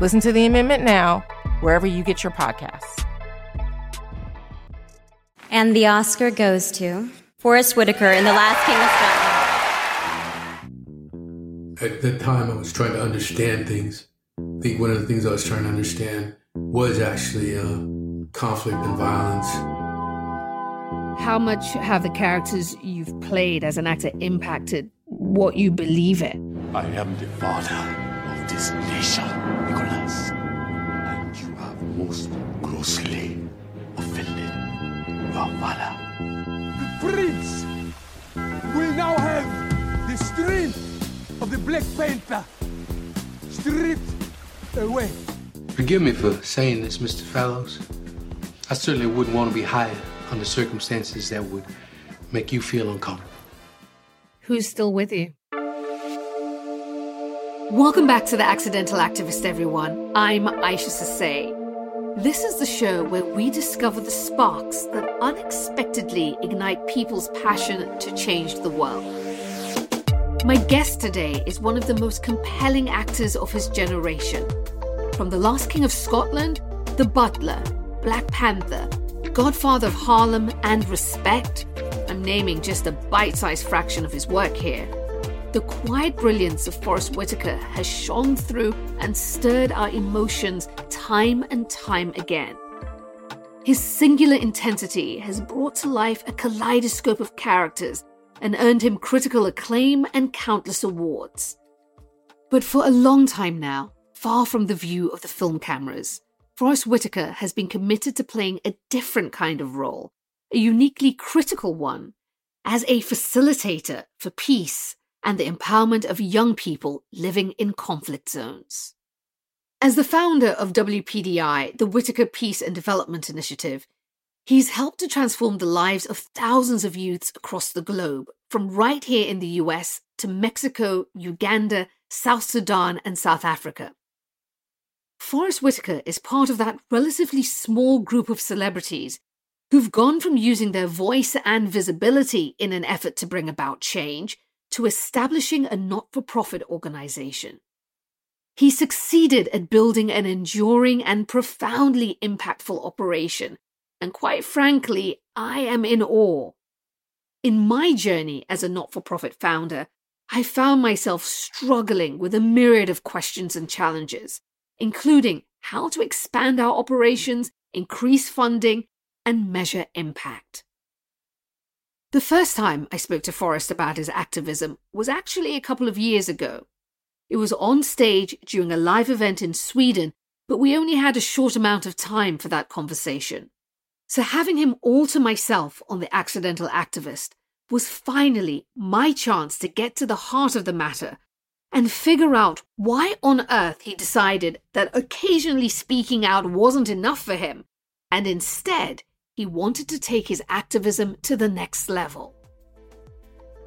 Listen to the amendment now, wherever you get your podcasts. And the Oscar goes to Forest Whitaker in The Last King of Scotland. At that time, I was trying to understand things. I think one of the things I was trying to understand was actually uh, conflict and violence. How much have the characters you've played as an actor impacted what you believe in? I am the father of this nation, Nicholas. And you have most grossly offended your father. The prince will now have the strength of the Black Panther stripped away. Forgive me for saying this, Mr. Fallows. I certainly wouldn't want to be hired under circumstances that would make you feel uncomfortable. Who's still with you? Welcome back to The Accidental Activist, everyone. I'm Isha Sesay. This is the show where we discover the sparks that unexpectedly ignite people's passion to change the world. My guest today is one of the most compelling actors of his generation. From The Last King of Scotland, The Butler, Black Panther, Godfather of Harlem, and Respect, I'm naming just a bite sized fraction of his work here. The quiet brilliance of Forest Whitaker has shone through and stirred our emotions time and time again. His singular intensity has brought to life a kaleidoscope of characters and earned him critical acclaim and countless awards. But for a long time now, far from the view of the film cameras, Forest Whitaker has been committed to playing a different kind of role, a uniquely critical one, as a facilitator for peace and the empowerment of young people living in conflict zones. As the founder of WPDI, the Whitaker Peace and Development Initiative, he's helped to transform the lives of thousands of youths across the globe, from right here in the US to Mexico, Uganda, South Sudan, and South Africa. Forest Whitaker is part of that relatively small group of celebrities who've gone from using their voice and visibility in an effort to bring about change to establishing a not for profit organization. He succeeded at building an enduring and profoundly impactful operation, and quite frankly, I am in awe. In my journey as a not for profit founder, I found myself struggling with a myriad of questions and challenges, including how to expand our operations, increase funding, and measure impact. The first time I spoke to Forest about his activism was actually a couple of years ago. It was on stage during a live event in Sweden, but we only had a short amount of time for that conversation. So having him all to myself on The Accidental Activist was finally my chance to get to the heart of the matter and figure out why on earth he decided that occasionally speaking out wasn't enough for him, and instead he wanted to take his activism to the next level.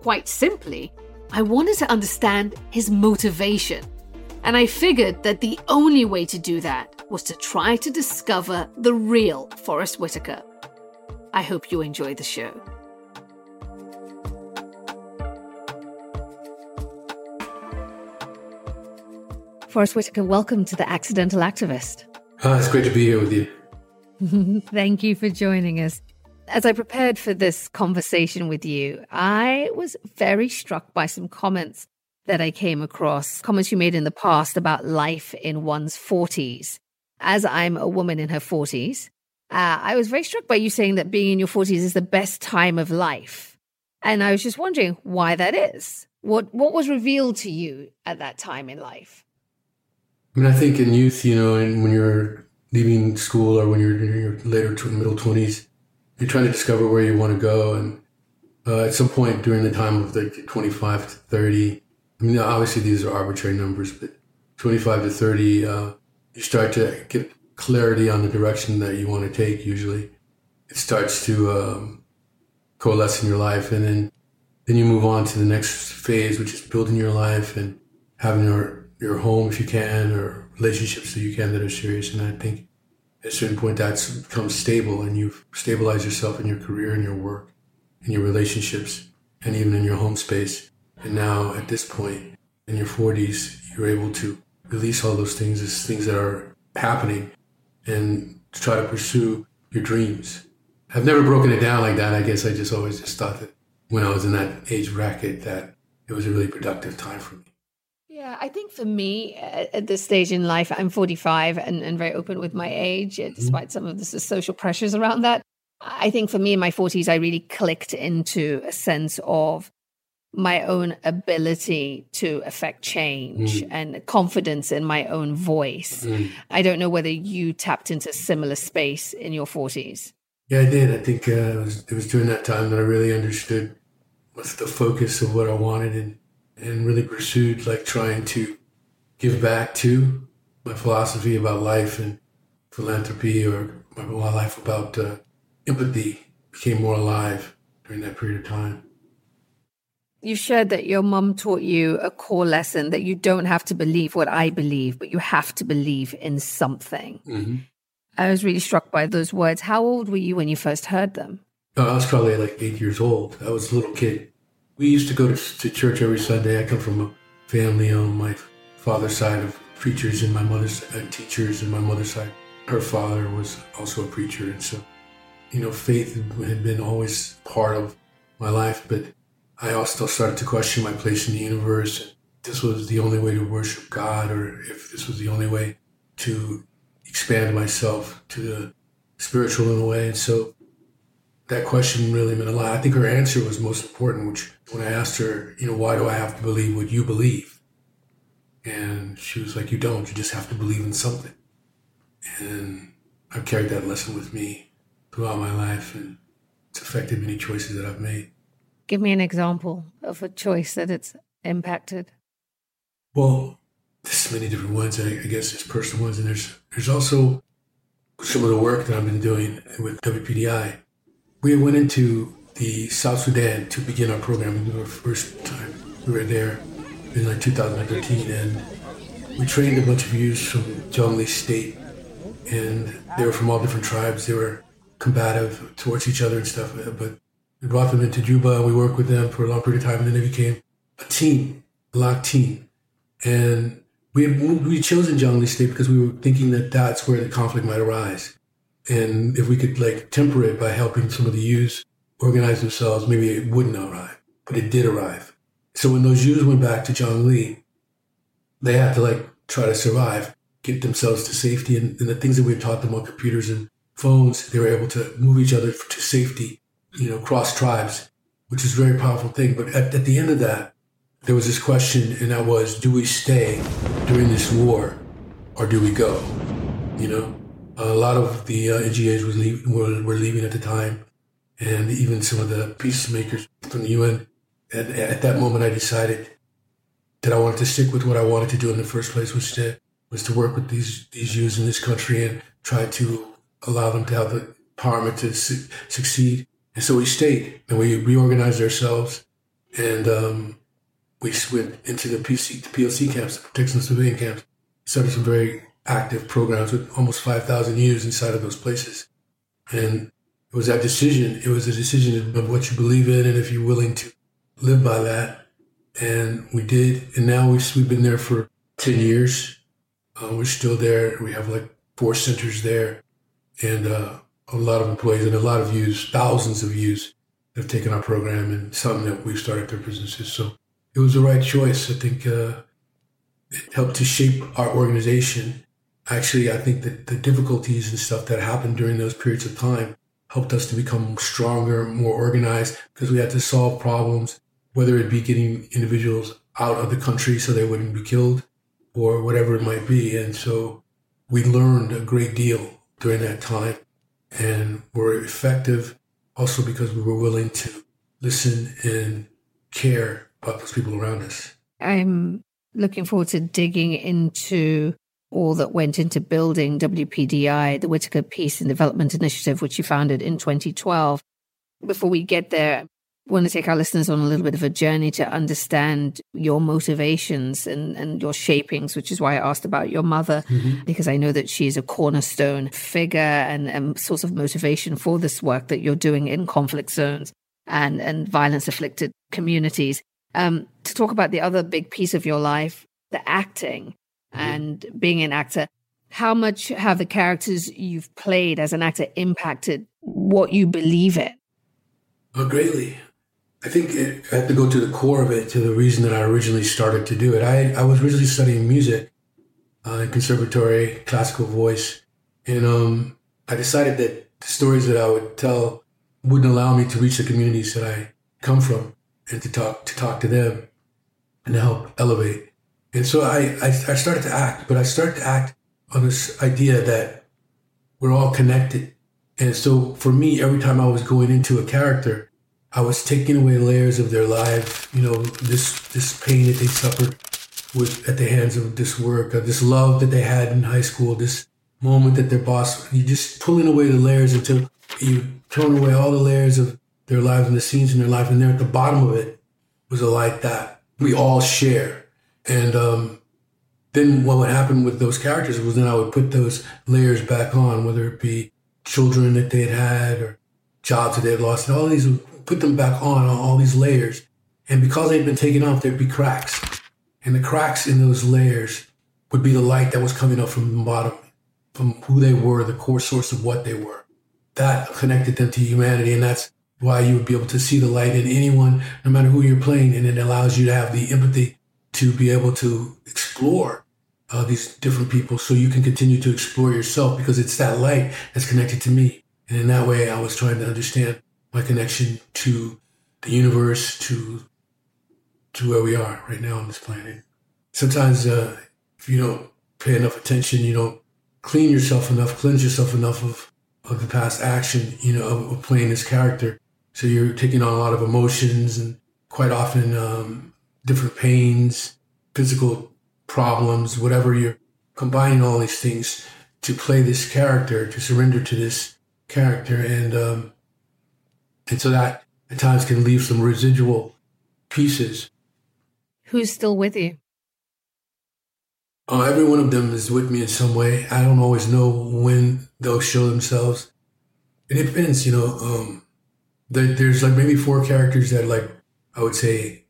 Quite simply, I wanted to understand his motivation, and I figured that the only way to do that was to try to discover the real Forest Whitaker. I hope you enjoy the show. Forest Whitaker, welcome to The Accidental Activist. Uh, it's great to be here with you. Thank you for joining us. As I prepared for this conversation with you, I was very struck by some comments that I came across, comments you made in the past about life in one's 40s. As I'm a woman in her 40s, uh, I was very struck by you saying that being in your 40s is the best time of life. And I was just wondering why that is. What, what was revealed to you at that time in life? I mean, I think in youth, you know, when you're leaving school or when you're in your later to middle 20s, you're trying to discover where you want to go. And uh, at some point during the time of like 25 to 30, I mean, obviously these are arbitrary numbers, but 25 to 30, uh, you start to get clarity on the direction that you want to take, usually it starts to um, coalesce in your life, and then then you move on to the next phase, which is building your life and having your your home if you can, or relationships that you can that are serious. And I think at a certain point that's becomes stable, and you've stabilized yourself in your career and your work, in your relationships, and even in your home space. And now at this point in your 40s, you're able to release all those things as things that are happening and try to pursue your dreams. I've never broken it down like that. I guess I just always just thought that when I was in that age bracket that it was a really productive time for me. Yeah, I think for me at, this stage in life, I'm 45 and, and very open with my age, mm-hmm. despite some of the social pressures around that. I think for me in my 40s, I really clicked into a sense of my own ability to affect change mm. and confidence in my own voice. Mm. I don't know whether you tapped into similar space in your 40s. Yeah, I did. I think uh, it, was, it was during that time that I really understood what's the focus of what I wanted and, and really pursued like trying to give back to my philosophy about life and philanthropy or my life about uh, empathy became more alive during that period of time you shared that your mom taught you a core lesson that you don't have to believe what I believe, but you have to believe in something. Mm-hmm. I was really struck by those words. How old were you when you first heard them? Uh, I was probably like eight years old. I was a little kid. We used to go to, to church every Sunday. I come from a family on my father's side of preachers and my mother's uh, teachers, and my mother's side, her father was also a preacher. And so, you know, faith had been always part of my life, but I also started to question my place in the universe. If this was the only way to worship God, or if this was the only way to expand myself to the spiritual in a way. And so that question really meant a lot. I think her answer was most important, which when I asked her, you know, why do I have to believe what you believe? And she was like, you don't, you just have to believe in something. And I've carried that lesson with me throughout my life and it's affected many choices that I've made. Give me an example of a choice that it's impacted. Well, there's many different ones. I, I guess there's personal ones, and there's there's also some of the work that I've been doing with WPDI. We went into the South Sudan to begin our program. The first time we were there in like 2013, and we trained a bunch of youths from Jonglei State, and they were from all different tribes. They were combative towards each other and stuff, but we brought them into Juba. and We worked with them for a long period of time, and then they became a team, a locked team. And we had, we chosen Jonglei State because we were thinking that that's where the conflict might arise, and if we could like temper it by helping some of the youths organize themselves, maybe it wouldn't arrive. But it did arrive. So when those youths went back to Jonglei, they had to like try to survive, get themselves to safety, and, and the things that we had taught them on computers and phones, they were able to move each other to safety you know, cross tribes, which is a very powerful thing. But at, at the end of that, there was this question, and that was, do we stay during this war or do we go? You know, a lot of the uh, was leave, were, were leaving at the time, and even some of the peacemakers from the UN. At that moment, I decided that I wanted to stick with what I wanted to do in the first place, which to, was to work with these these youths in this country and try to allow them to have the empowerment to su- succeed and so we stayed and we reorganized ourselves and um, we went into the, PC, the PLC camps, the protection civilian camps, started some very active programs with almost 5,000 youths inside of those places. And it was that decision. It was a decision of what you believe in and if you're willing to live by that. And we did. And now we've, we've been there for 10 years. Uh, we're still there. We have like four centers there. And uh, a lot of employees and a lot of youths, thousands of youths have taken our program and some that we've started their businesses. So it was the right choice. I think uh, it helped to shape our organization. Actually, I think that the difficulties and stuff that happened during those periods of time helped us to become stronger, more organized, because we had to solve problems, whether it be getting individuals out of the country so they wouldn't be killed or whatever it might be. And so we learned a great deal during that time and were effective also because we were willing to listen and care about those people around us. I'm looking forward to digging into all that went into building WPDI, the Whitaker Peace and Development Initiative, which you founded in 2012. Before we get there, I want to take our listeners on a little bit of a journey to understand your motivations and, and your shapings, which is why I asked about your mother, mm-hmm. because I know that she's a cornerstone figure and, and source of motivation for this work that you're doing in conflict zones and, and violence afflicted communities. Um, to talk about the other big piece of your life, the acting. And being an actor, how much have the characters you've played as an actor impacted what you believe in? Oh, greatly. I think it, I have to go to the core of it, to the reason that I originally started to do it. I, I was originally studying music uh, in conservatory, classical voice, and um, I decided that the stories that I would tell wouldn't allow me to reach the communities that I come from and to talk to talk to them and to help elevate. And so I, I, I started to act, but I started to act on this idea that we're all connected. And so for me, every time I was going into a character, I was taking away layers of their life, you know, this this pain that they suffered with at the hands of this work, uh, this love that they had in high school, this moment that their boss, you just pulling away the layers until you turn away all the layers of their lives and the scenes in their life, and there at the bottom of it was a light that we all share. And um, then what would happen with those characters was then I would put those layers back on, whether it be children that they had or jobs that they had lost, and all these put them back on all these layers. And because they'd been taken off, there'd be cracks. And the cracks in those layers would be the light that was coming up from the bottom, from who they were, the core source of what they were. That connected them to humanity. And that's why you would be able to see the light in anyone, no matter who you're playing. And it allows you to have the empathy to be able to explore uh, these different people so you can continue to explore yourself because it's that light that's connected to me. And in that way, I was trying to understand my connection to the universe, to to where we are right now on this planet. Sometimes, uh, if you don't pay enough attention, you don't clean yourself enough, cleanse yourself enough of, of the past action, you know, of, of playing this character. So you're taking on a lot of emotions and quite often um, different pains, physical problems, whatever. You're combining all these things to play this character, to surrender to this character, and um, and so that at times can leave some residual pieces. Who's still with you? Uh, every one of them is with me in some way. I don't always know when they'll show themselves. It depends, you know. Um, there, there's like maybe four characters that, like, I would say,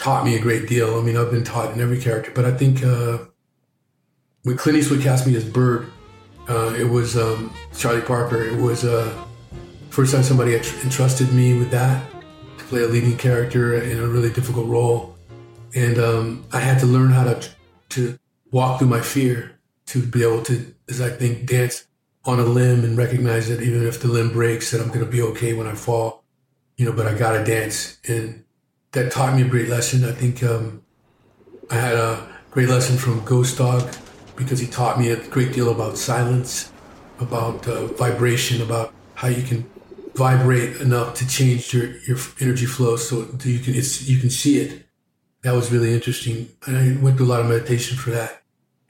taught me a great deal. I mean, I've been taught in every character, but I think uh, when Clint Eastwood cast me as Bird, uh, it was um, Charlie Parker. It was uh, First time somebody entrusted me with that to play a leading character in a really difficult role, and um, I had to learn how to to walk through my fear to be able to, as I think, dance on a limb and recognize that even if the limb breaks, that I'm going to be okay when I fall, you know. But I got to dance, and that taught me a great lesson. I think um, I had a great lesson from Ghost Dog because he taught me a great deal about silence, about uh, vibration, about how you can vibrate enough to change your, your energy flow so you can you can see it. That was really interesting. And I went through a lot of meditation for that.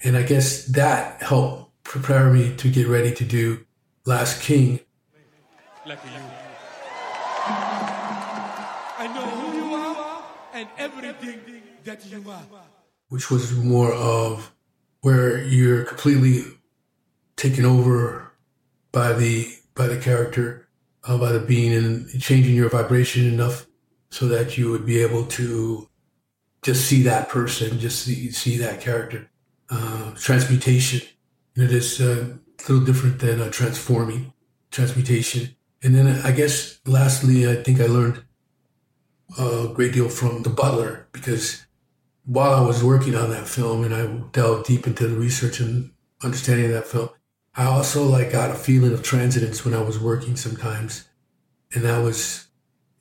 And I guess that helped prepare me to get ready to do Last King. Like you. And everything that you are. Which was more of where you're completely taken over by the by the character uh, by the being and changing your vibration enough so that you would be able to just see that person, just see, see that character. Uh, transmutation, know, it's uh, a little different than uh, transforming, transmutation. And then I guess lastly, I think I learned a great deal from The Butler because while I was working on that film and I delved deep into the research and understanding of that film, I also like got a feeling of transcendence when I was working sometimes. And that was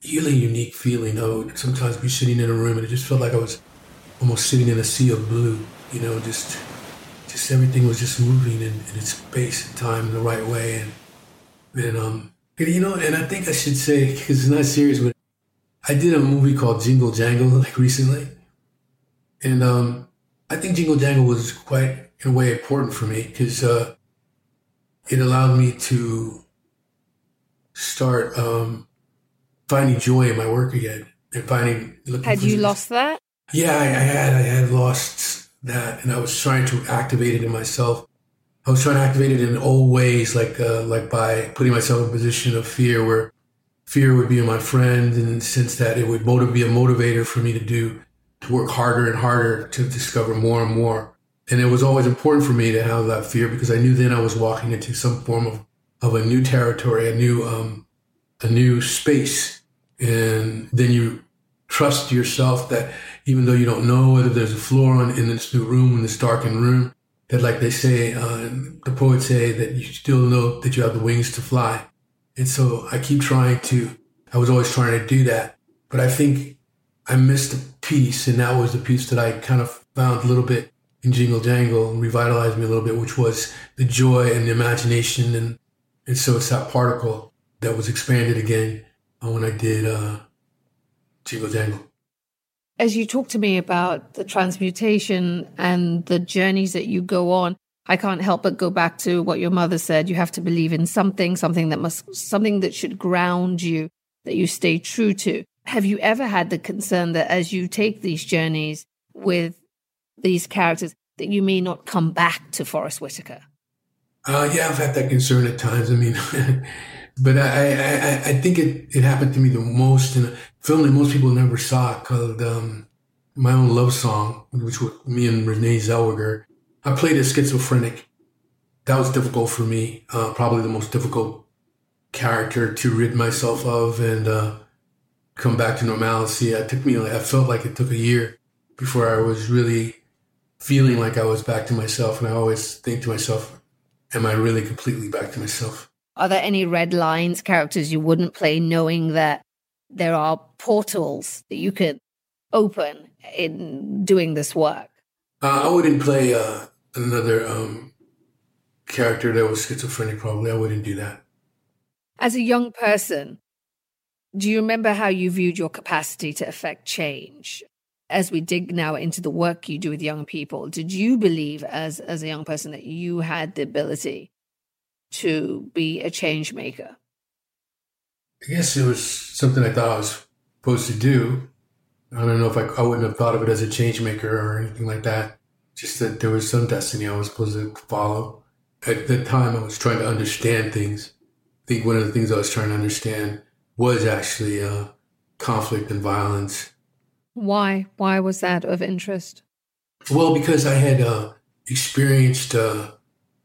really unique feeling. I would sometimes be sitting in a room and it just felt like I was almost sitting in a sea of blue, you know, just just everything was just moving in, in its space and time in the right way. And and um you know, and I think I should say, because it's not serious, but I did a movie called Jingle Jangle like recently. And um I think Jingle Jangle was quite in a way important for me because uh, it allowed me to start um, finding joy in my work again and finding. Had you lost that? Yeah, I, I, had. I had lost that, and I was trying to activate it in myself. I was trying to activate it in old ways, like uh, like by putting myself in a position of fear, where fear would be my friend, in the sense that it would motiv- be a motivator for me to do to work harder and harder to discover more and more. And it was always important for me to have that fear because I knew then I was walking into some form of, of a new territory, a new um, a new space. And then you trust yourself that even though you don't know whether there's a floor on in this new room, in this darkened room, that like they say, uh, the poets say that you still know that you have the wings to fly. And so I keep trying to, I was always trying to do that. But I think I missed a piece, and that was the piece that I kind of found a little bit in Jingle Jangle and revitalized me a little bit, which was the joy and the imagination. And, and so it's that particle that was expanded again uh, when I did uh, Jingle Jangle. As you talk to me about the transmutation and the journeys that you go on, I can't help but go back to what your mother said. You have to believe in something, something that must, something that should ground you, that you stay true to. Have you ever had the concern that as you take these journeys with these characters, that you may not come back to Forest Whitaker? Uh, yeah, I've had that concern at times. I mean, but I, I, I think it, it happened to me the most in a film that most people never saw called um, My Own Love Song, which was me and Renee Zellweger. I played a schizophrenic. That was difficult for me. Uh, probably the most difficult character to rid myself of. And uh, come back to normalcy. It took me, I felt like it took a year before I was really feeling like I was back to myself. And I always think to myself, am I really completely back to myself? Are there any red lines, characters you wouldn't play, knowing that there are portals that you could open in doing this work? Uh, I wouldn't play uh, another um, character that was schizophrenic, probably. I wouldn't do that. As a young person, do you remember how you viewed your capacity to affect change? As we dig now into the work you do with young people, did you believe as, as a young person that you had the ability to be a change maker? I guess it was something I thought I was supposed to do. I don't know if I, I wouldn't have thought of it as a change maker or anything like that. Just that there was some destiny I was supposed to follow. At the time, I was trying to understand things. I think one of the things I was trying to understand was actually uh, conflict and violence. Why? Why was that of interest? Well, because I had uh, experienced uh,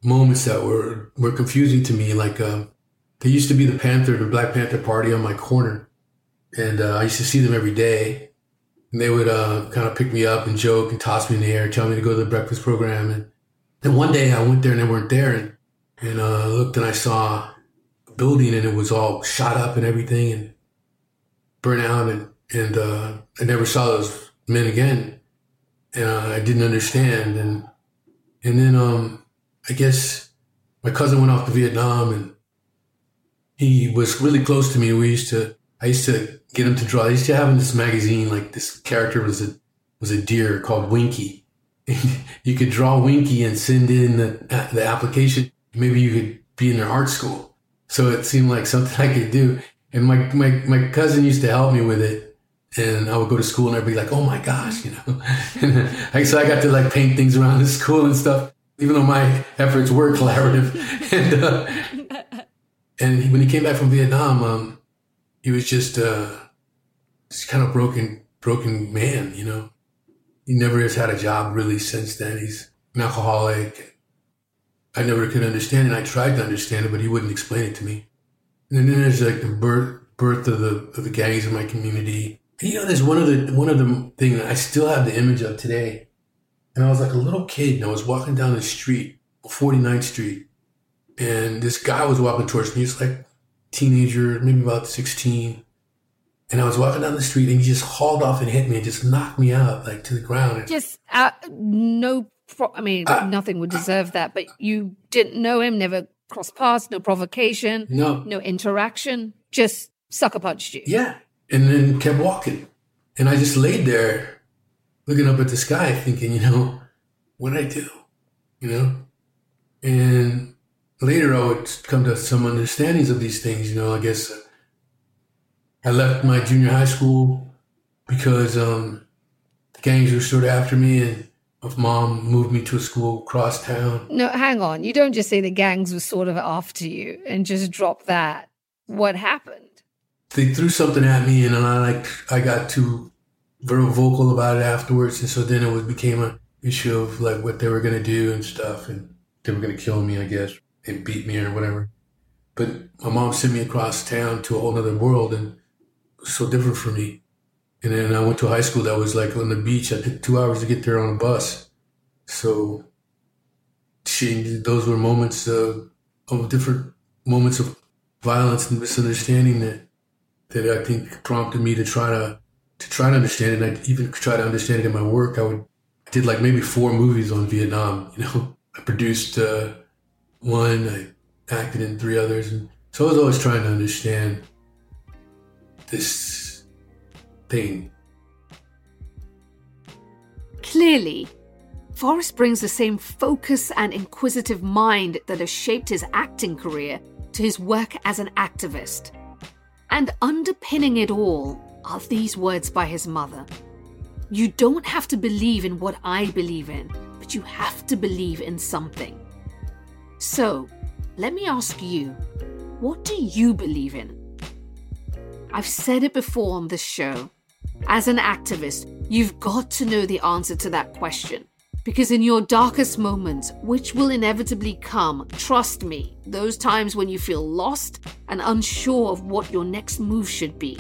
moments that were were confusing to me. Like uh, there used to be the Panther, the Black Panther Party on my corner, and uh, I used to see them every day. And they would uh, kind of pick me up and joke and toss me in the air, tell me to go to the breakfast program. And then one day I went there and they weren't there, and and uh, looked and I saw a building and it was all shot up and everything and burnt out and and uh, I never saw those men again and uh, I didn't understand and and then um I guess my cousin went off to Vietnam and he was really close to me. We used to I used to get him to draw. I used to have in this magazine like this character was a was a deer called Winky. you could draw Winky and send in the the application. Maybe you could be in their art school. So it seemed like something I could do. And my, my, my cousin used to help me with it. And I would go to school and I'd be like, oh my gosh, you know. and so I got to like paint things around the school and stuff, even though my efforts were collaborative. and, uh, and when he came back from Vietnam, um, he was just, uh, just kind of broken, broken man, you know. He never has had a job really since then. He's an alcoholic I never could understand it. I tried to understand it, but he wouldn't explain it to me. And then there's like the birth birth of the of the gangs in my community. And you know, there's one of the one of the thing that I still have the image of today. And I was like a little kid, and I was walking down the street, 49th Street, and this guy was walking towards me. He's like teenager, maybe about 16. And I was walking down the street, and he just hauled off and hit me and just knocked me out like to the ground. Just uh, no I mean, uh, nothing would deserve that, but you didn't know him, never crossed paths, no provocation, no, no interaction, just sucker punched you. Yeah. And then kept walking. And I just laid there looking up at the sky thinking, you know, what I do? you know? And later I would come to some understandings of these things, you know, I guess I left my junior high school because um, the gangs were sort of after me and my mom moved me to a school across town. No, hang on. You don't just say the gangs were sort of after you and just drop that. What happened? They threw something at me and I like I got too very vocal about it afterwards and so then it was became an issue of like what they were gonna do and stuff and they were gonna kill me, I guess, and beat me or whatever. But my mom sent me across town to a whole other world and so different for me. And then I went to high school that was like on the beach. I took two hours to get there on a bus. So she, those were moments of, of different moments of violence and misunderstanding that that I think prompted me to try to to try to understand it. And I even try to understand it in my work. I would I did like maybe four movies on Vietnam. You know, I produced uh, one. I acted in three others, and so I was always trying to understand this thing. Clearly, Forest brings the same focus and inquisitive mind that has shaped his acting career to his work as an activist. And underpinning it all are these words by his mother You don't have to believe in what I believe in, but you have to believe in something. So, let me ask you what do you believe in? I've said it before on this show. As an activist, you've got to know the answer to that question. Because in your darkest moments, which will inevitably come, trust me, those times when you feel lost and unsure of what your next move should be,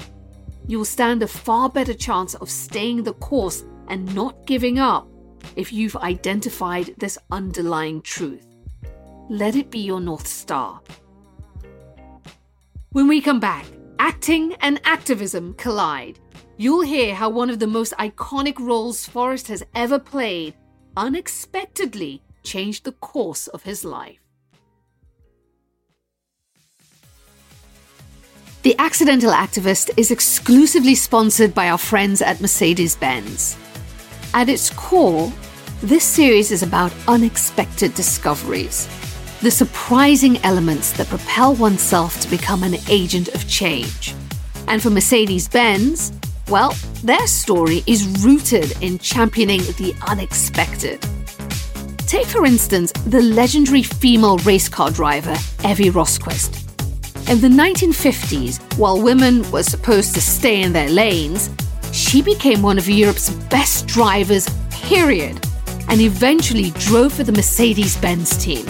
you will stand a far better chance of staying the course and not giving up if you've identified this underlying truth. Let it be your North Star. When we come back, acting and activism collide. You'll hear how one of the most iconic roles Forest has ever played unexpectedly changed the course of his life. The Accidental Activist is exclusively sponsored by our friends at Mercedes Benz. At its core, this series is about unexpected discoveries, the surprising elements that propel oneself to become an agent of change. And for Mercedes Benz, well, their story is rooted in championing the unexpected. Take, for instance, the legendary female race car driver, Ewy Rosqvist. In the 1950s, while women were supposed to stay in their lanes, she became one of Europe's best drivers, period, and eventually drove for the Mercedes Benz team.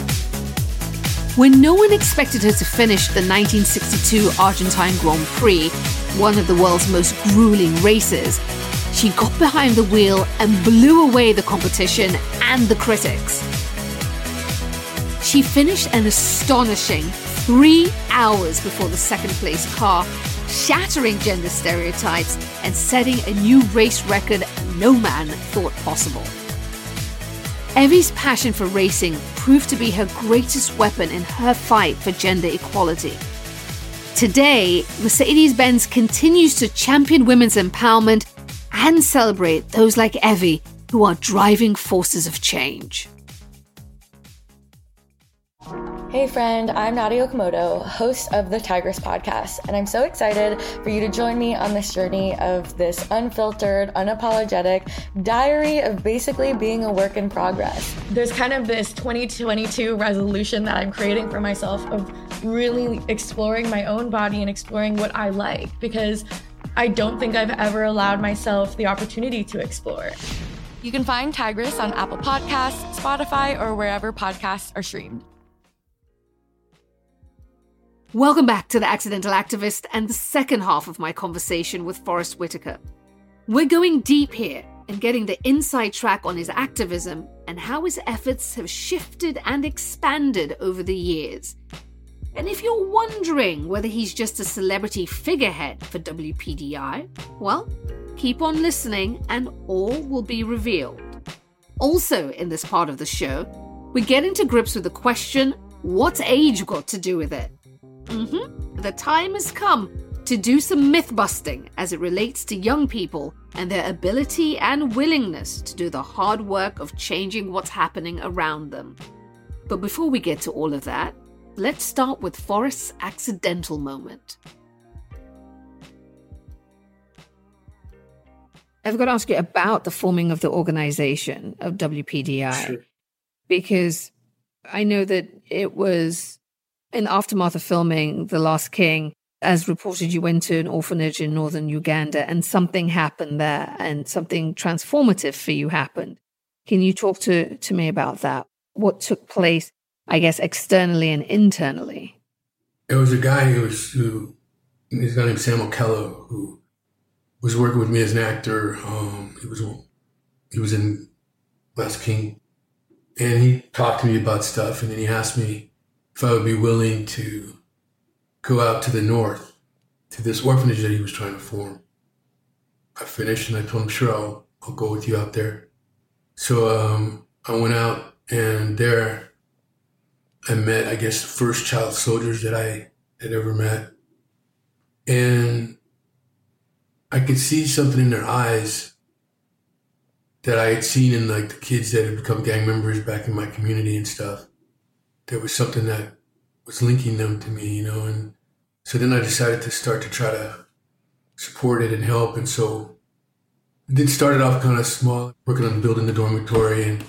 When no one expected her to finish the 1962 Argentine Grand Prix, one of the world's most grueling races, she got behind the wheel and blew away the competition and the critics. She finished an astonishing three hours before the second place car, shattering gender stereotypes and setting a new race record no man thought possible. Ewy's passion for racing proved to be her greatest weapon in her fight for gender equality. Today, Mercedes Benz continues to champion women's empowerment and celebrate those like Ewy who are driving forces of change. Hey, friend, I'm Nadya Okamoto, host of the Tigress podcast, and I'm so excited for you to join me on this journey of this unfiltered, unapologetic diary of basically being a work in progress. There's kind of this 2022 resolution that I'm creating for myself of really exploring my own body and exploring what I like because I don't think I've ever allowed myself the opportunity to explore. You can find Tigress on Apple Podcasts, Spotify, or wherever podcasts are streamed. Welcome back to The Accidental Activist and the second half of my conversation with Forest Whitaker. We're going deep here and getting the inside track on his activism and how his efforts have shifted and expanded over the years. And if you're wondering whether he's just a celebrity figurehead for WPDI, well, keep on listening and all will be revealed. Also, in this part of the show, we get into grips with the question what's age got to do with it? Mm-hmm. The time has come to do some myth busting as it relates to young people and their ability and willingness to do the hard work of changing what's happening around them. But before we get to all of that, let's start with Forest's accidental moment. I've got to ask you about the forming of the organization of WPDI sure. because I know that it was in the aftermath of filming The Last King. As reported, you went to an orphanage in northern Uganda and something happened there and something transformative for you happened. Can you talk to, to me about that? What took place, I guess, externally and internally? It was a guy who was, who, he's a guy named Samuel Kello, who was working with me as an actor. Um, he was he was in Last King, and he talked to me about stuff, and then he asked me if I would be willing to go out to the north to this orphanage that he was trying to form. I finished, and I told him, "Sure, I'll I'll go with you out there." So um, I went out, and there I met, I guess, the first child soldiers that I had ever met, and I could see something in their eyes that I had seen in like the kids that had become gang members back in my community and stuff. There was something that was linking them to me, you know, and so then I decided to start to try to support it and help. And so it did started off kind of small, working on building the dormitory and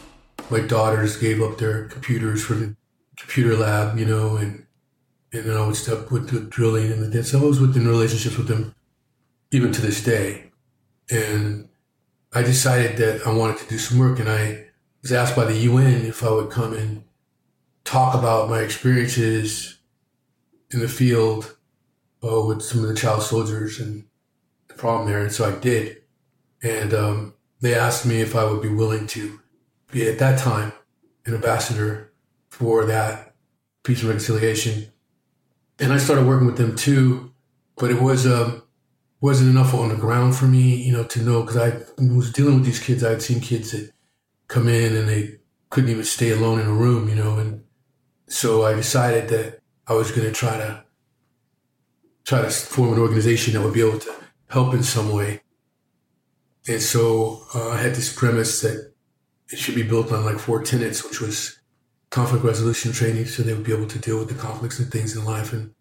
my daughters gave up their computers for the computer lab, you know, and and then I would step with the drilling and the so I was within relationships with them even to this day. And I decided that I wanted to do some work, and I was asked by the UN if I would come and talk about my experiences in the field uh, with some of the child soldiers and the problem there. And so I did. And um, they asked me if I would be willing to be at that time an ambassador for that peace and reconciliation. And I started working with them too, but it was um, wasn't enough on the ground for me, you know, to know because I was dealing with these kids. I had seen kids that come in and they couldn't even stay alone in a room, you know, and so I decided that I was going to try to try to form an organization that would be able to help in some way. And so uh, I had this premise that it should be built on like four tenets, which was conflict resolution training, so they would be able to deal with the conflicts and things in life and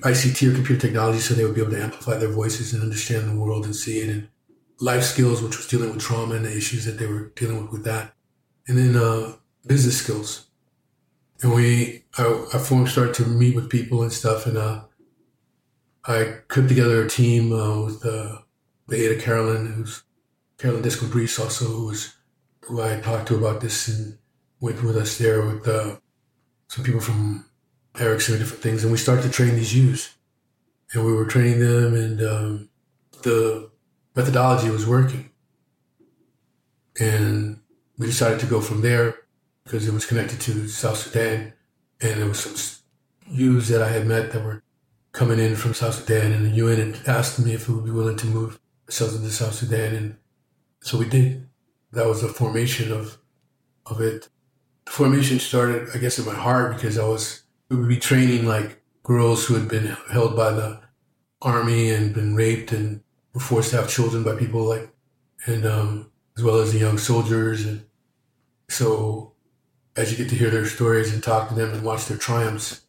ICT or computer technology so they would be able to amplify their voices and understand the world and see it. And life skills, which was dealing with trauma and the issues that they were dealing with with that. And then uh, business skills. And we, I, I formed, started to meet with people and stuff. And uh, I put together a team uh, with uh, Ada Carolyn, who's Carolyn Disco Brees also, who was who I talked to about this and went with us there with uh, some people from Ericsson and different things, and we started to train these youths, and we were training them, and um, the methodology was working, and we decided to go from there because it was connected to South Sudan, and there was some youths that I had met that were coming in from South Sudan, and the UN had asked me if we would be willing to move ourselves into South Sudan, and so we did. That was the formation of of it. The formation started, I guess, in my heart because I was we would be training like girls who had been held by the army and been raped and were forced to have children by people like, and um, as well as the young soldiers. And so, as you get to hear their stories and talk to them and watch their triumphs,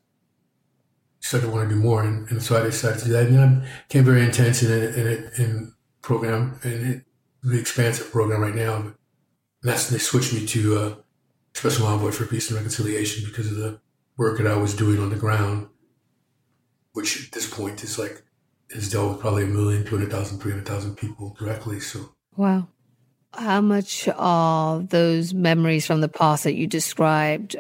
you start to want to do more. And, and so I decided to do that. And then I became very intense in it, in it, in program, and it, the expansive program right now. And that's they switched me to uh, special envoy for peace and reconciliation because of the work that I was doing on the ground, which at this point is like has dealt with probably a million, 200,000, 300,000 people directly. So, wow. How much of those memories from the past that you described,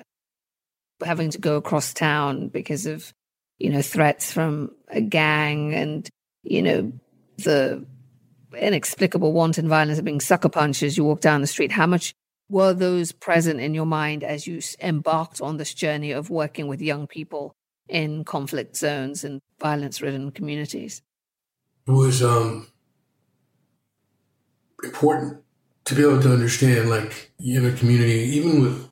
having to go across town because of, you know, threats from a gang and, you know, the inexplicable wanton violence of being sucker punched as you walk down the street, how much were those present in your mind as you embarked on this journey of working with young people in conflict zones and violence ridden communities? It was um, important to be able to understand, like, in a community, even with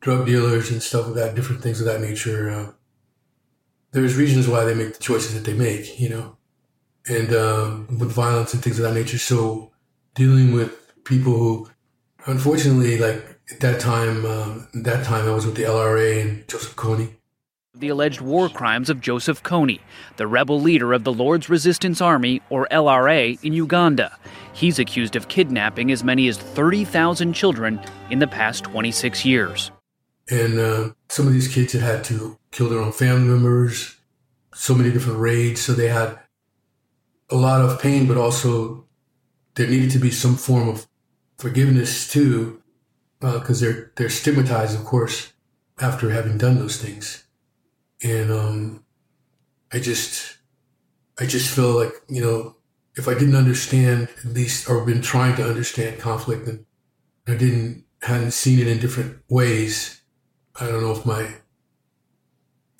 drug dealers and stuff like that, different things of that nature, uh, there's reasons why they make the choices that they make, you know, and um, with violence and things of that nature. So dealing with people who, unfortunately, like at that time, um, that time I was with the LRA and Joseph Kony. The alleged war crimes of Joseph Kony, the rebel leader of the Lord's Resistance Army, or LRA, in Uganda. He's accused of kidnapping as many as 30,000 children in the past 26 years. And uh, some of these kids had had to kill their own family members, so many different raids. So they had a lot of pain, but also there needed to be some form of forgiveness too, because uh, they're they're stigmatized, of course, after having done those things. And um, I just I just feel like you know if I didn't understand at least or been trying to understand conflict and I didn't hadn't seen it in different ways, I don't know if my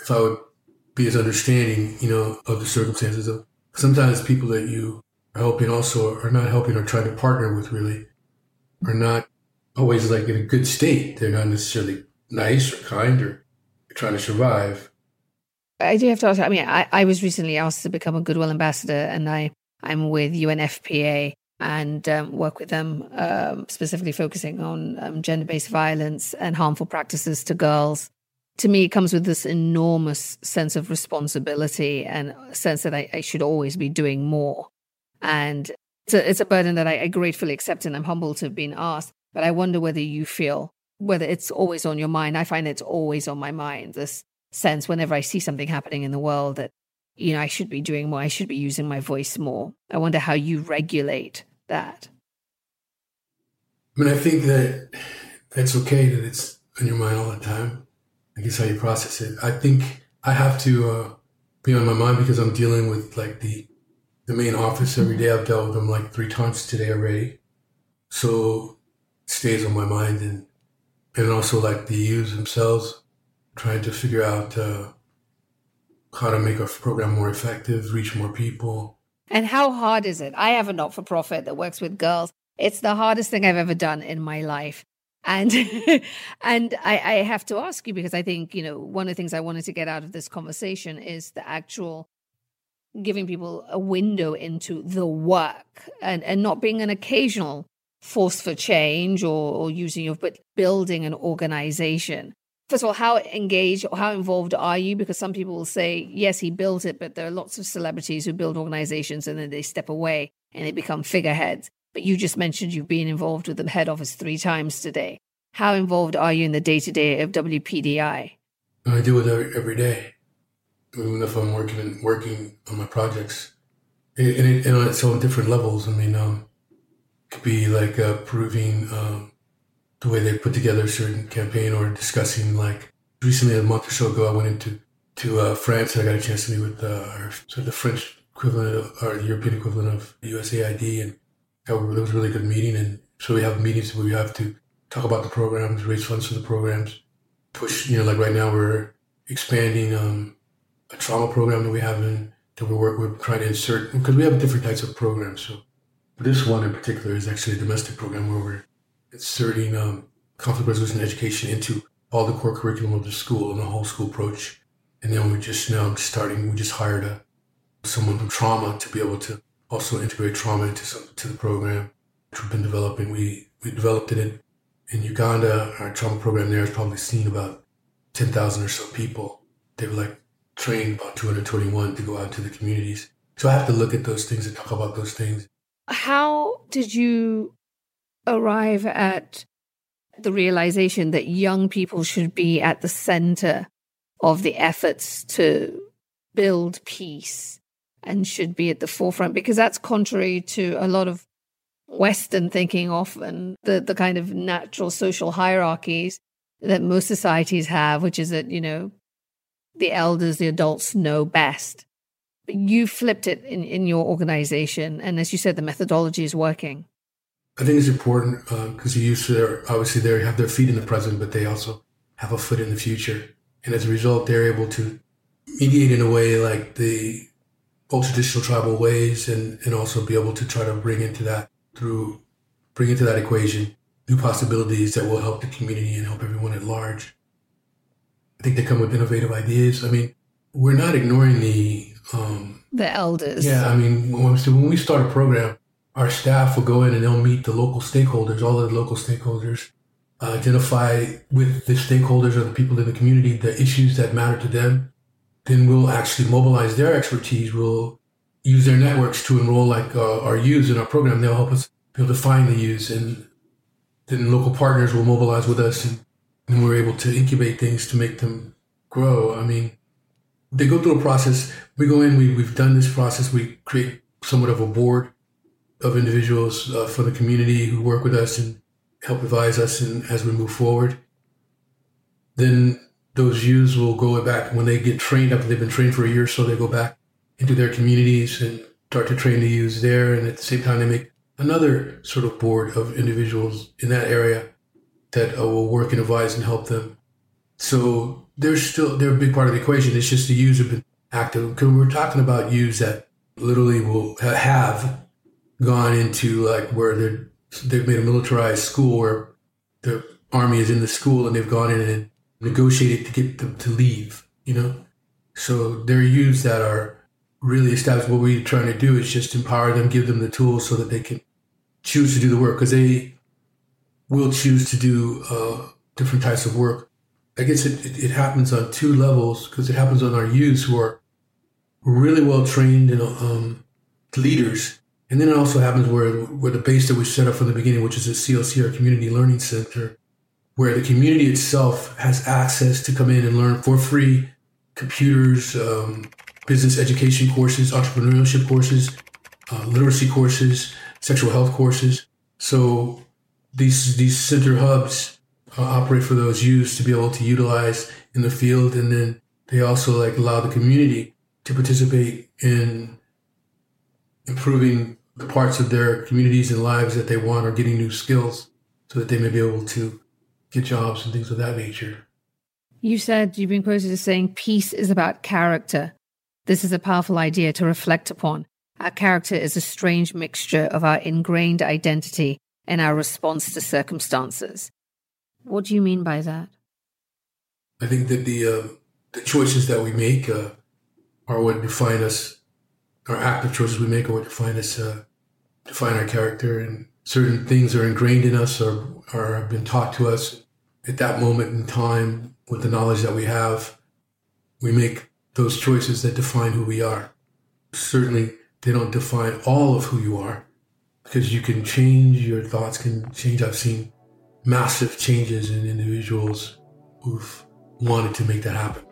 if I would be as understanding, you know, of the circumstances of sometimes people that you are helping also are not helping or trying to partner with really are not always like in a good state. They're not necessarily nice or kind or trying to survive. I do have to ask. I mean, I, I was recently asked to become a Goodwill ambassador, and I I'm with UNFPA and um, work with them um, specifically focusing on um, gender based violence and harmful practices to girls to me, it comes with this enormous sense of responsibility and a sense that I, I should always be doing more. And it's a, it's a burden that I, I gratefully accept and I'm humbled to have been asked. But I wonder whether you feel, whether it's always on your mind. I find it's always on my mind, this sense whenever I see something happening in the world that, you know, I should be doing more, I should be using my voice more. I wonder how you regulate that. I mean, I think that it's okay that it's on your mind all the time. I guess how you process it. I think I have to uh, be on my mind because I'm dealing with like the the main office every day. I've dealt with them like three times today already, so it stays on my mind and and also like the youths themselves trying to figure out uh, how to make our program more effective, reach more people. And how hard is it? I have a not for profit that works with girls. It's the hardest thing I've ever done in my life and and I, I have to ask you because I think you know one of the things I wanted to get out of this conversation is the actual giving people a window into the work and and not being an occasional force for change or, or using your but building an organization first of all how engaged or how involved are you because some people will say yes he built it but there are lots of celebrities who build organizations and then they step away and they become figureheads but you just mentioned you've been involved with the head office three times today. How involved are you in the day to day of WPDI? I do it every, every day, even if I'm working working on my projects, and, it, and it's on different levels. I mean, um, it could be like uh, proving um, the way they put together a certain campaign, or discussing like recently a month or so ago, I went into to uh, France and I got a chance to meet with uh, our, so the French equivalent of, or European equivalent of USAID and it was a really good meeting. And so we have meetings where we have to talk about the programs, raise funds for the programs, push, you know, like right now we're expanding um, a trauma program that we have in, that we work with, trying to insert, because we have different types of programs. So this one in particular is actually a domestic program where we're inserting um, conflict resolution education into all the core curriculum of the school and the whole school approach. And then we're just now starting, we just hired a, someone from trauma to be able to also integrate trauma into some, to the program, which we've been developing. We we developed it in, in Uganda. Our trauma program there has probably seen about 10,000 or so people. They've like trained about 221 to go out to the communities. So I have to look at those things and talk about those things. How did you arrive at the realization that young people should be at the center of the efforts to build peace and should be at the forefront because that's contrary to a lot of Western thinking often, the, the kind of natural social hierarchies that most societies have, which is that, you know, the elders, the adults know best. But you flipped it in, in your organization. And as you said, the methodology is working. I think it's important because uh, you used to, their, obviously, they have their feet in the present, but they also have a foot in the future. And as a result, they're able to mediate in a way like the old traditional tribal ways and, and also be able to try to bring into that through bring into that equation new possibilities that will help the community and help everyone at large. I think they come with innovative ideas. I mean, we're not ignoring the um, the elders. Yeah, I mean, when we start a program, our staff will go in and they'll meet the local stakeholders, all the local stakeholders, uh, identify with the stakeholders or the people in the community the issues that matter to them. Then we'll actually mobilize their expertise. We'll use their networks to enroll like uh, our youths in our program. They'll help us be able to find the youths, and then local partners will mobilize with us, and, and we're able to incubate things to make them grow. I mean, they go through a process. We go in, we, we've done this process. We create somewhat of a board of individuals uh, for the community who work with us and help advise us in, as we move forward. Then those youths will go back when they get trained after they've been trained for a year so, they go back into their communities and start to train the youths there. And at the same time, they make another sort of board of individuals in that area that uh, will work and advise and help them. So they're still, they're a big part of the equation. It's just the youths have been active because we're talking about youths that literally will have gone into like where they're, they've made a militarized school where the army is in the school and they've gone in and negotiated to get them to leave, you know? So they're youths that are really established. What we're trying to do is just empower them, give them the tools so that they can choose to do the work because they will choose to do uh, different types of work. I guess it, it, it happens on two levels because it happens on our youths who are really well trained and um, leaders. And then it also happens where, where the base that we set up from the beginning, which is a CLC, Community Learning Center, where the community itself has access to come in and learn for free computers, um, business education courses, entrepreneurship courses, uh, literacy courses, sexual health courses. So these these center hubs uh, operate for those youths to be able to utilize in the field, and then they also like allow the community to participate in improving the parts of their communities and lives that they want or getting new skills so that they may be able to get jobs and things of that nature. You said you've been quoted as saying peace is about character. This is a powerful idea to reflect upon. Our character is a strange mixture of our ingrained identity and our response to circumstances. What do you mean by that? I think that the uh, the choices that we make uh, are what define us. Our active choices we make are what define us, uh, define our character, and certain things are ingrained in us or, or have been taught to us at that moment in time with the knowledge that we have. We make those choices that define who we are. Certainly, they don't define all of who you are because you can change, your thoughts can change. I've seen massive changes in individuals who've wanted to make that happen.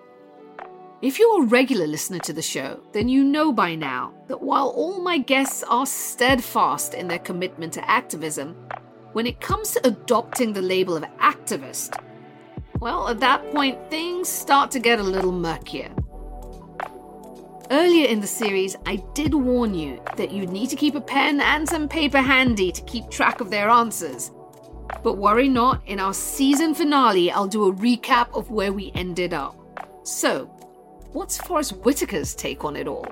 If you're a regular listener to the show, then you know by now that while all my guests are steadfast in their commitment to activism, when it comes to adopting the label of activist, well, at that point, things start to get a little murkier. Earlier in the series, I did warn you that you'd need to keep a pen and some paper handy to keep track of their answers. But worry not, in our season finale, I'll do a recap of where we ended up. So, what's Forest Whitaker's take on it all?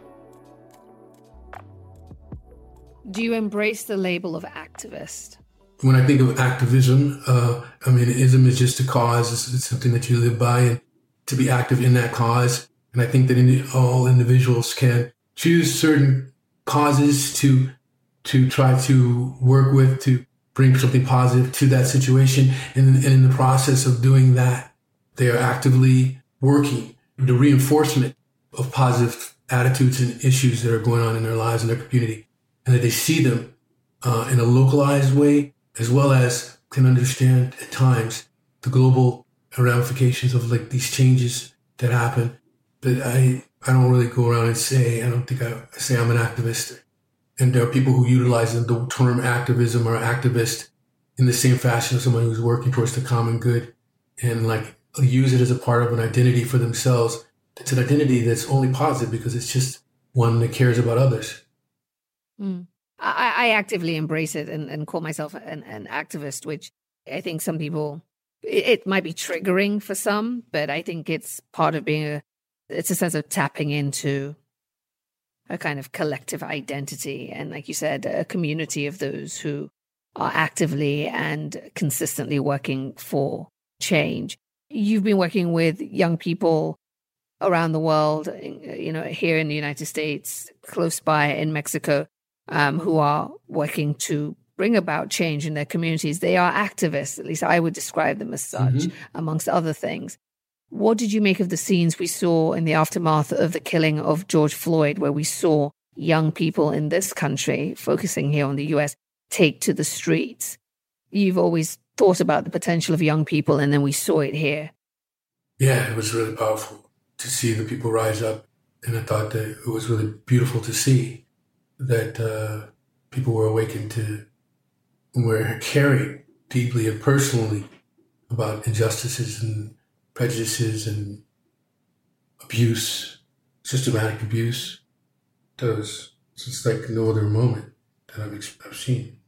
Do you embrace the label of activist? When I think of activism, uh, I mean, ism is just a cause. It's, it's, something that you live by, and to be active in that cause. And I think that in, all individuals can choose certain causes to to try to work with to bring something positive to that situation. And, and in the process of doing that, they are actively working the reinforcement of positive attitudes and issues that are going on in their lives and their community, and that they see them uh, in a localized way, as well as can understand at times the global ramifications of like these changes that happen. But I, I don't really go around and say, I don't think I, I say I'm an activist. And there are people who utilize the term activism or activist in the same fashion as someone who's working towards the common good and like use it as a part of an identity for themselves. It's an identity that's only positive because it's just one that cares about others. Mm. I, I, actively embrace it and, and call myself an, an, activist, which I think some people, it, it, might be triggering for some, but I think it's part of being a, it's a sense of tapping into a kind of collective identity. And like you said, a community of those who are actively and consistently working for change. You've been working with young people around the world, you know, here in the United States, close by in Mexico, um, who are working to bring about change in their communities. They are activists, at least I would describe them as such, mm-hmm. amongst other things. What did you make of the scenes we saw in the aftermath of the killing of George Floyd, where we saw young people in this country, focusing here on the US, take to the streets? You've always thought about the potential of young people, and then we saw it here. Yeah, it was really powerful to see the people rise up. And I thought that it was really beautiful to see that uh, people were awakened to, were caring deeply and personally about injustices and prejudices and abuse, systematic abuse. That was just like no other moment that I've, I've seen.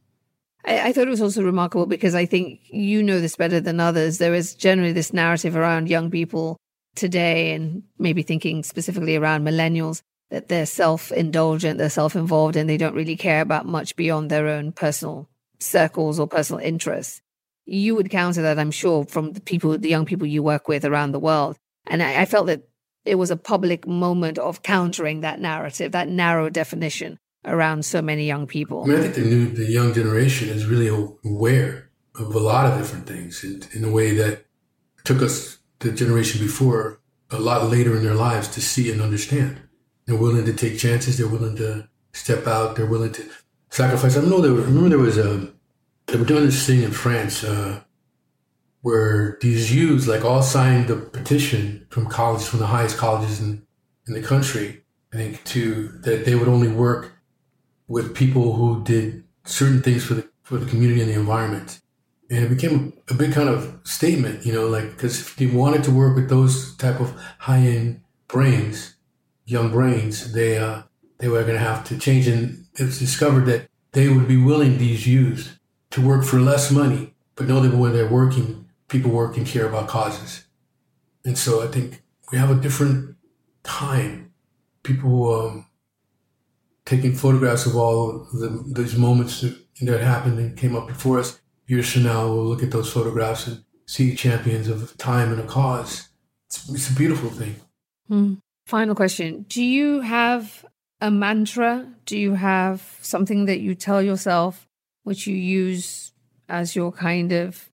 I, I, thought it was also remarkable because I think you know this better than others. There is generally this narrative around young people today, and maybe thinking specifically around millennials, that they're self indulgent, they're self involved, and they don't really care about much beyond their own personal circles or personal interests. You would counter that, I'm sure, from the people, the young people you work with around the world. And I, I felt that it was a public moment of countering that narrative, that narrow definition around so many young people. I, mean, I think the new, the young generation is really aware of a lot of different things in, in a way that took us, the generation before, a lot later in their lives to see and understand. They're willing to take chances. They're willing to step out. They're willing to sacrifice. I know there. remember there was a. They were doing this thing in France uh, where these youths like all signed the petition from colleges, from the highest colleges in in the country. I think to that they would only work with people who did certain things for the for the community and the environment. And it became a big kind of statement, you know, like because if you wanted to work with those type of high end brains, young brains, they uh, they were going to have to change. And it was discovered that they would be willing these youth to work for less money, but know that when they're working, people work and care about causes. And so I think we have a different time. People um, taking photographs of all the, those moments that, that happened and came up before us. Years from now, we'll look at those photographs and see champions of time and a cause. It's, it's a beautiful thing. Hmm. Final question Do you have a mantra? Do you have something that you tell yourself, which you use as your kind of,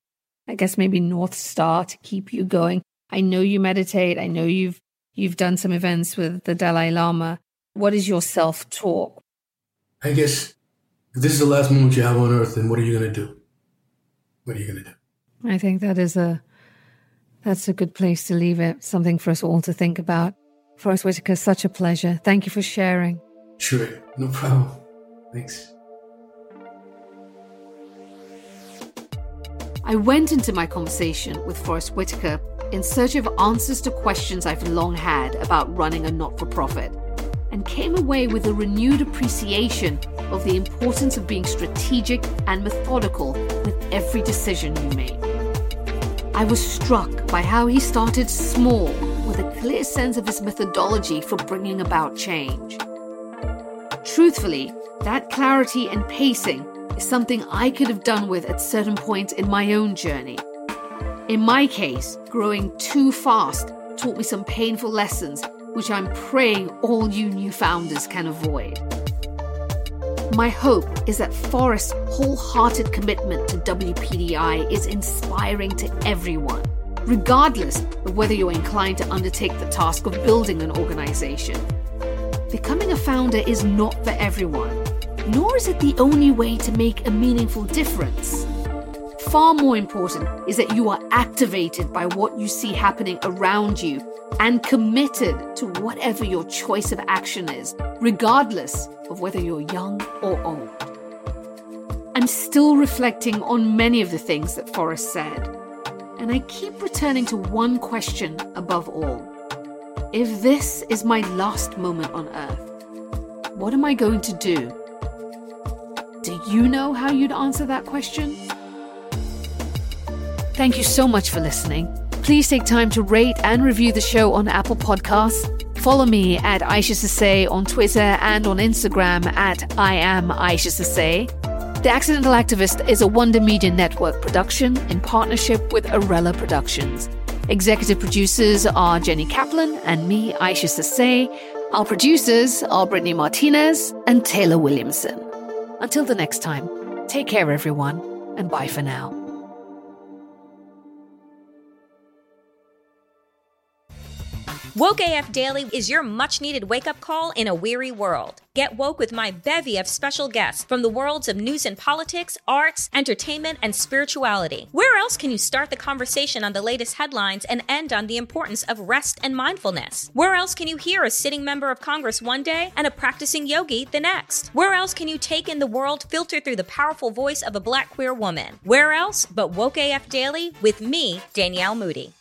I guess, maybe North Star to keep you going? I know you meditate. I know you've you've done some events with the Dalai Lama. What is your self talk? I guess if this is the last moment you have on earth, then what are you going to do? What are you going to do? I think that is a that's a good place to leave it. Something for us all to think about. Forest Whitaker, such a pleasure. Thank you for sharing. Sure, no problem. Thanks. I went into my conversation with Forest Whitaker in search of answers to questions I've long had about running a not for profit and came away with a renewed appreciation of the importance of being strategic and methodical with every decision you make. I was struck by how he started small with a clear sense of his methodology for bringing about change. Truthfully, that clarity and pacing is something I could have done with at certain points in my own journey. In my case, growing too fast taught me some painful lessons which I'm praying all you new founders can avoid. My hope is that Forest's wholehearted commitment to WPDI is inspiring to everyone, regardless of whether you're inclined to undertake the task of building an organization. Becoming a founder is not for everyone, nor is it the only way to make a meaningful difference. Far more important is that you are activated by what you see happening around you and committed to whatever your choice of action is, regardless of whether you're young or old. I'm still reflecting on many of the things that Forest said, and I keep returning to one question above all. If this is my last moment on Earth, what am I going to do? Do you know how you'd answer that question? Thank you so much for listening. Please take time to rate and review the show on Apple Podcasts. Follow me at Isha Sesay on Twitter and on Instagram at I am Isha Sesay. The Accidental Activist is a Wonder Media Network production in partnership with Arella Productions. Executive producers are Jenny Kaplan and me, Isha Sesay. Our producers are Brittany Martinez and Taylor Williamson. Until the next time, take care, everyone, and bye for now. Woke AF Daily is your much needed wake up call in a weary world. Get woke with my bevy of special guests from the worlds of news and politics, arts, entertainment, and spirituality. Where else can you start the conversation on the latest headlines and end on the importance of rest and mindfulness? Where else can you hear a sitting member of Congress one day and a practicing yogi the next? Where else can you take in the world filtered through the powerful voice of a black queer woman? Where else but Woke AF Daily with me, Danielle Moody.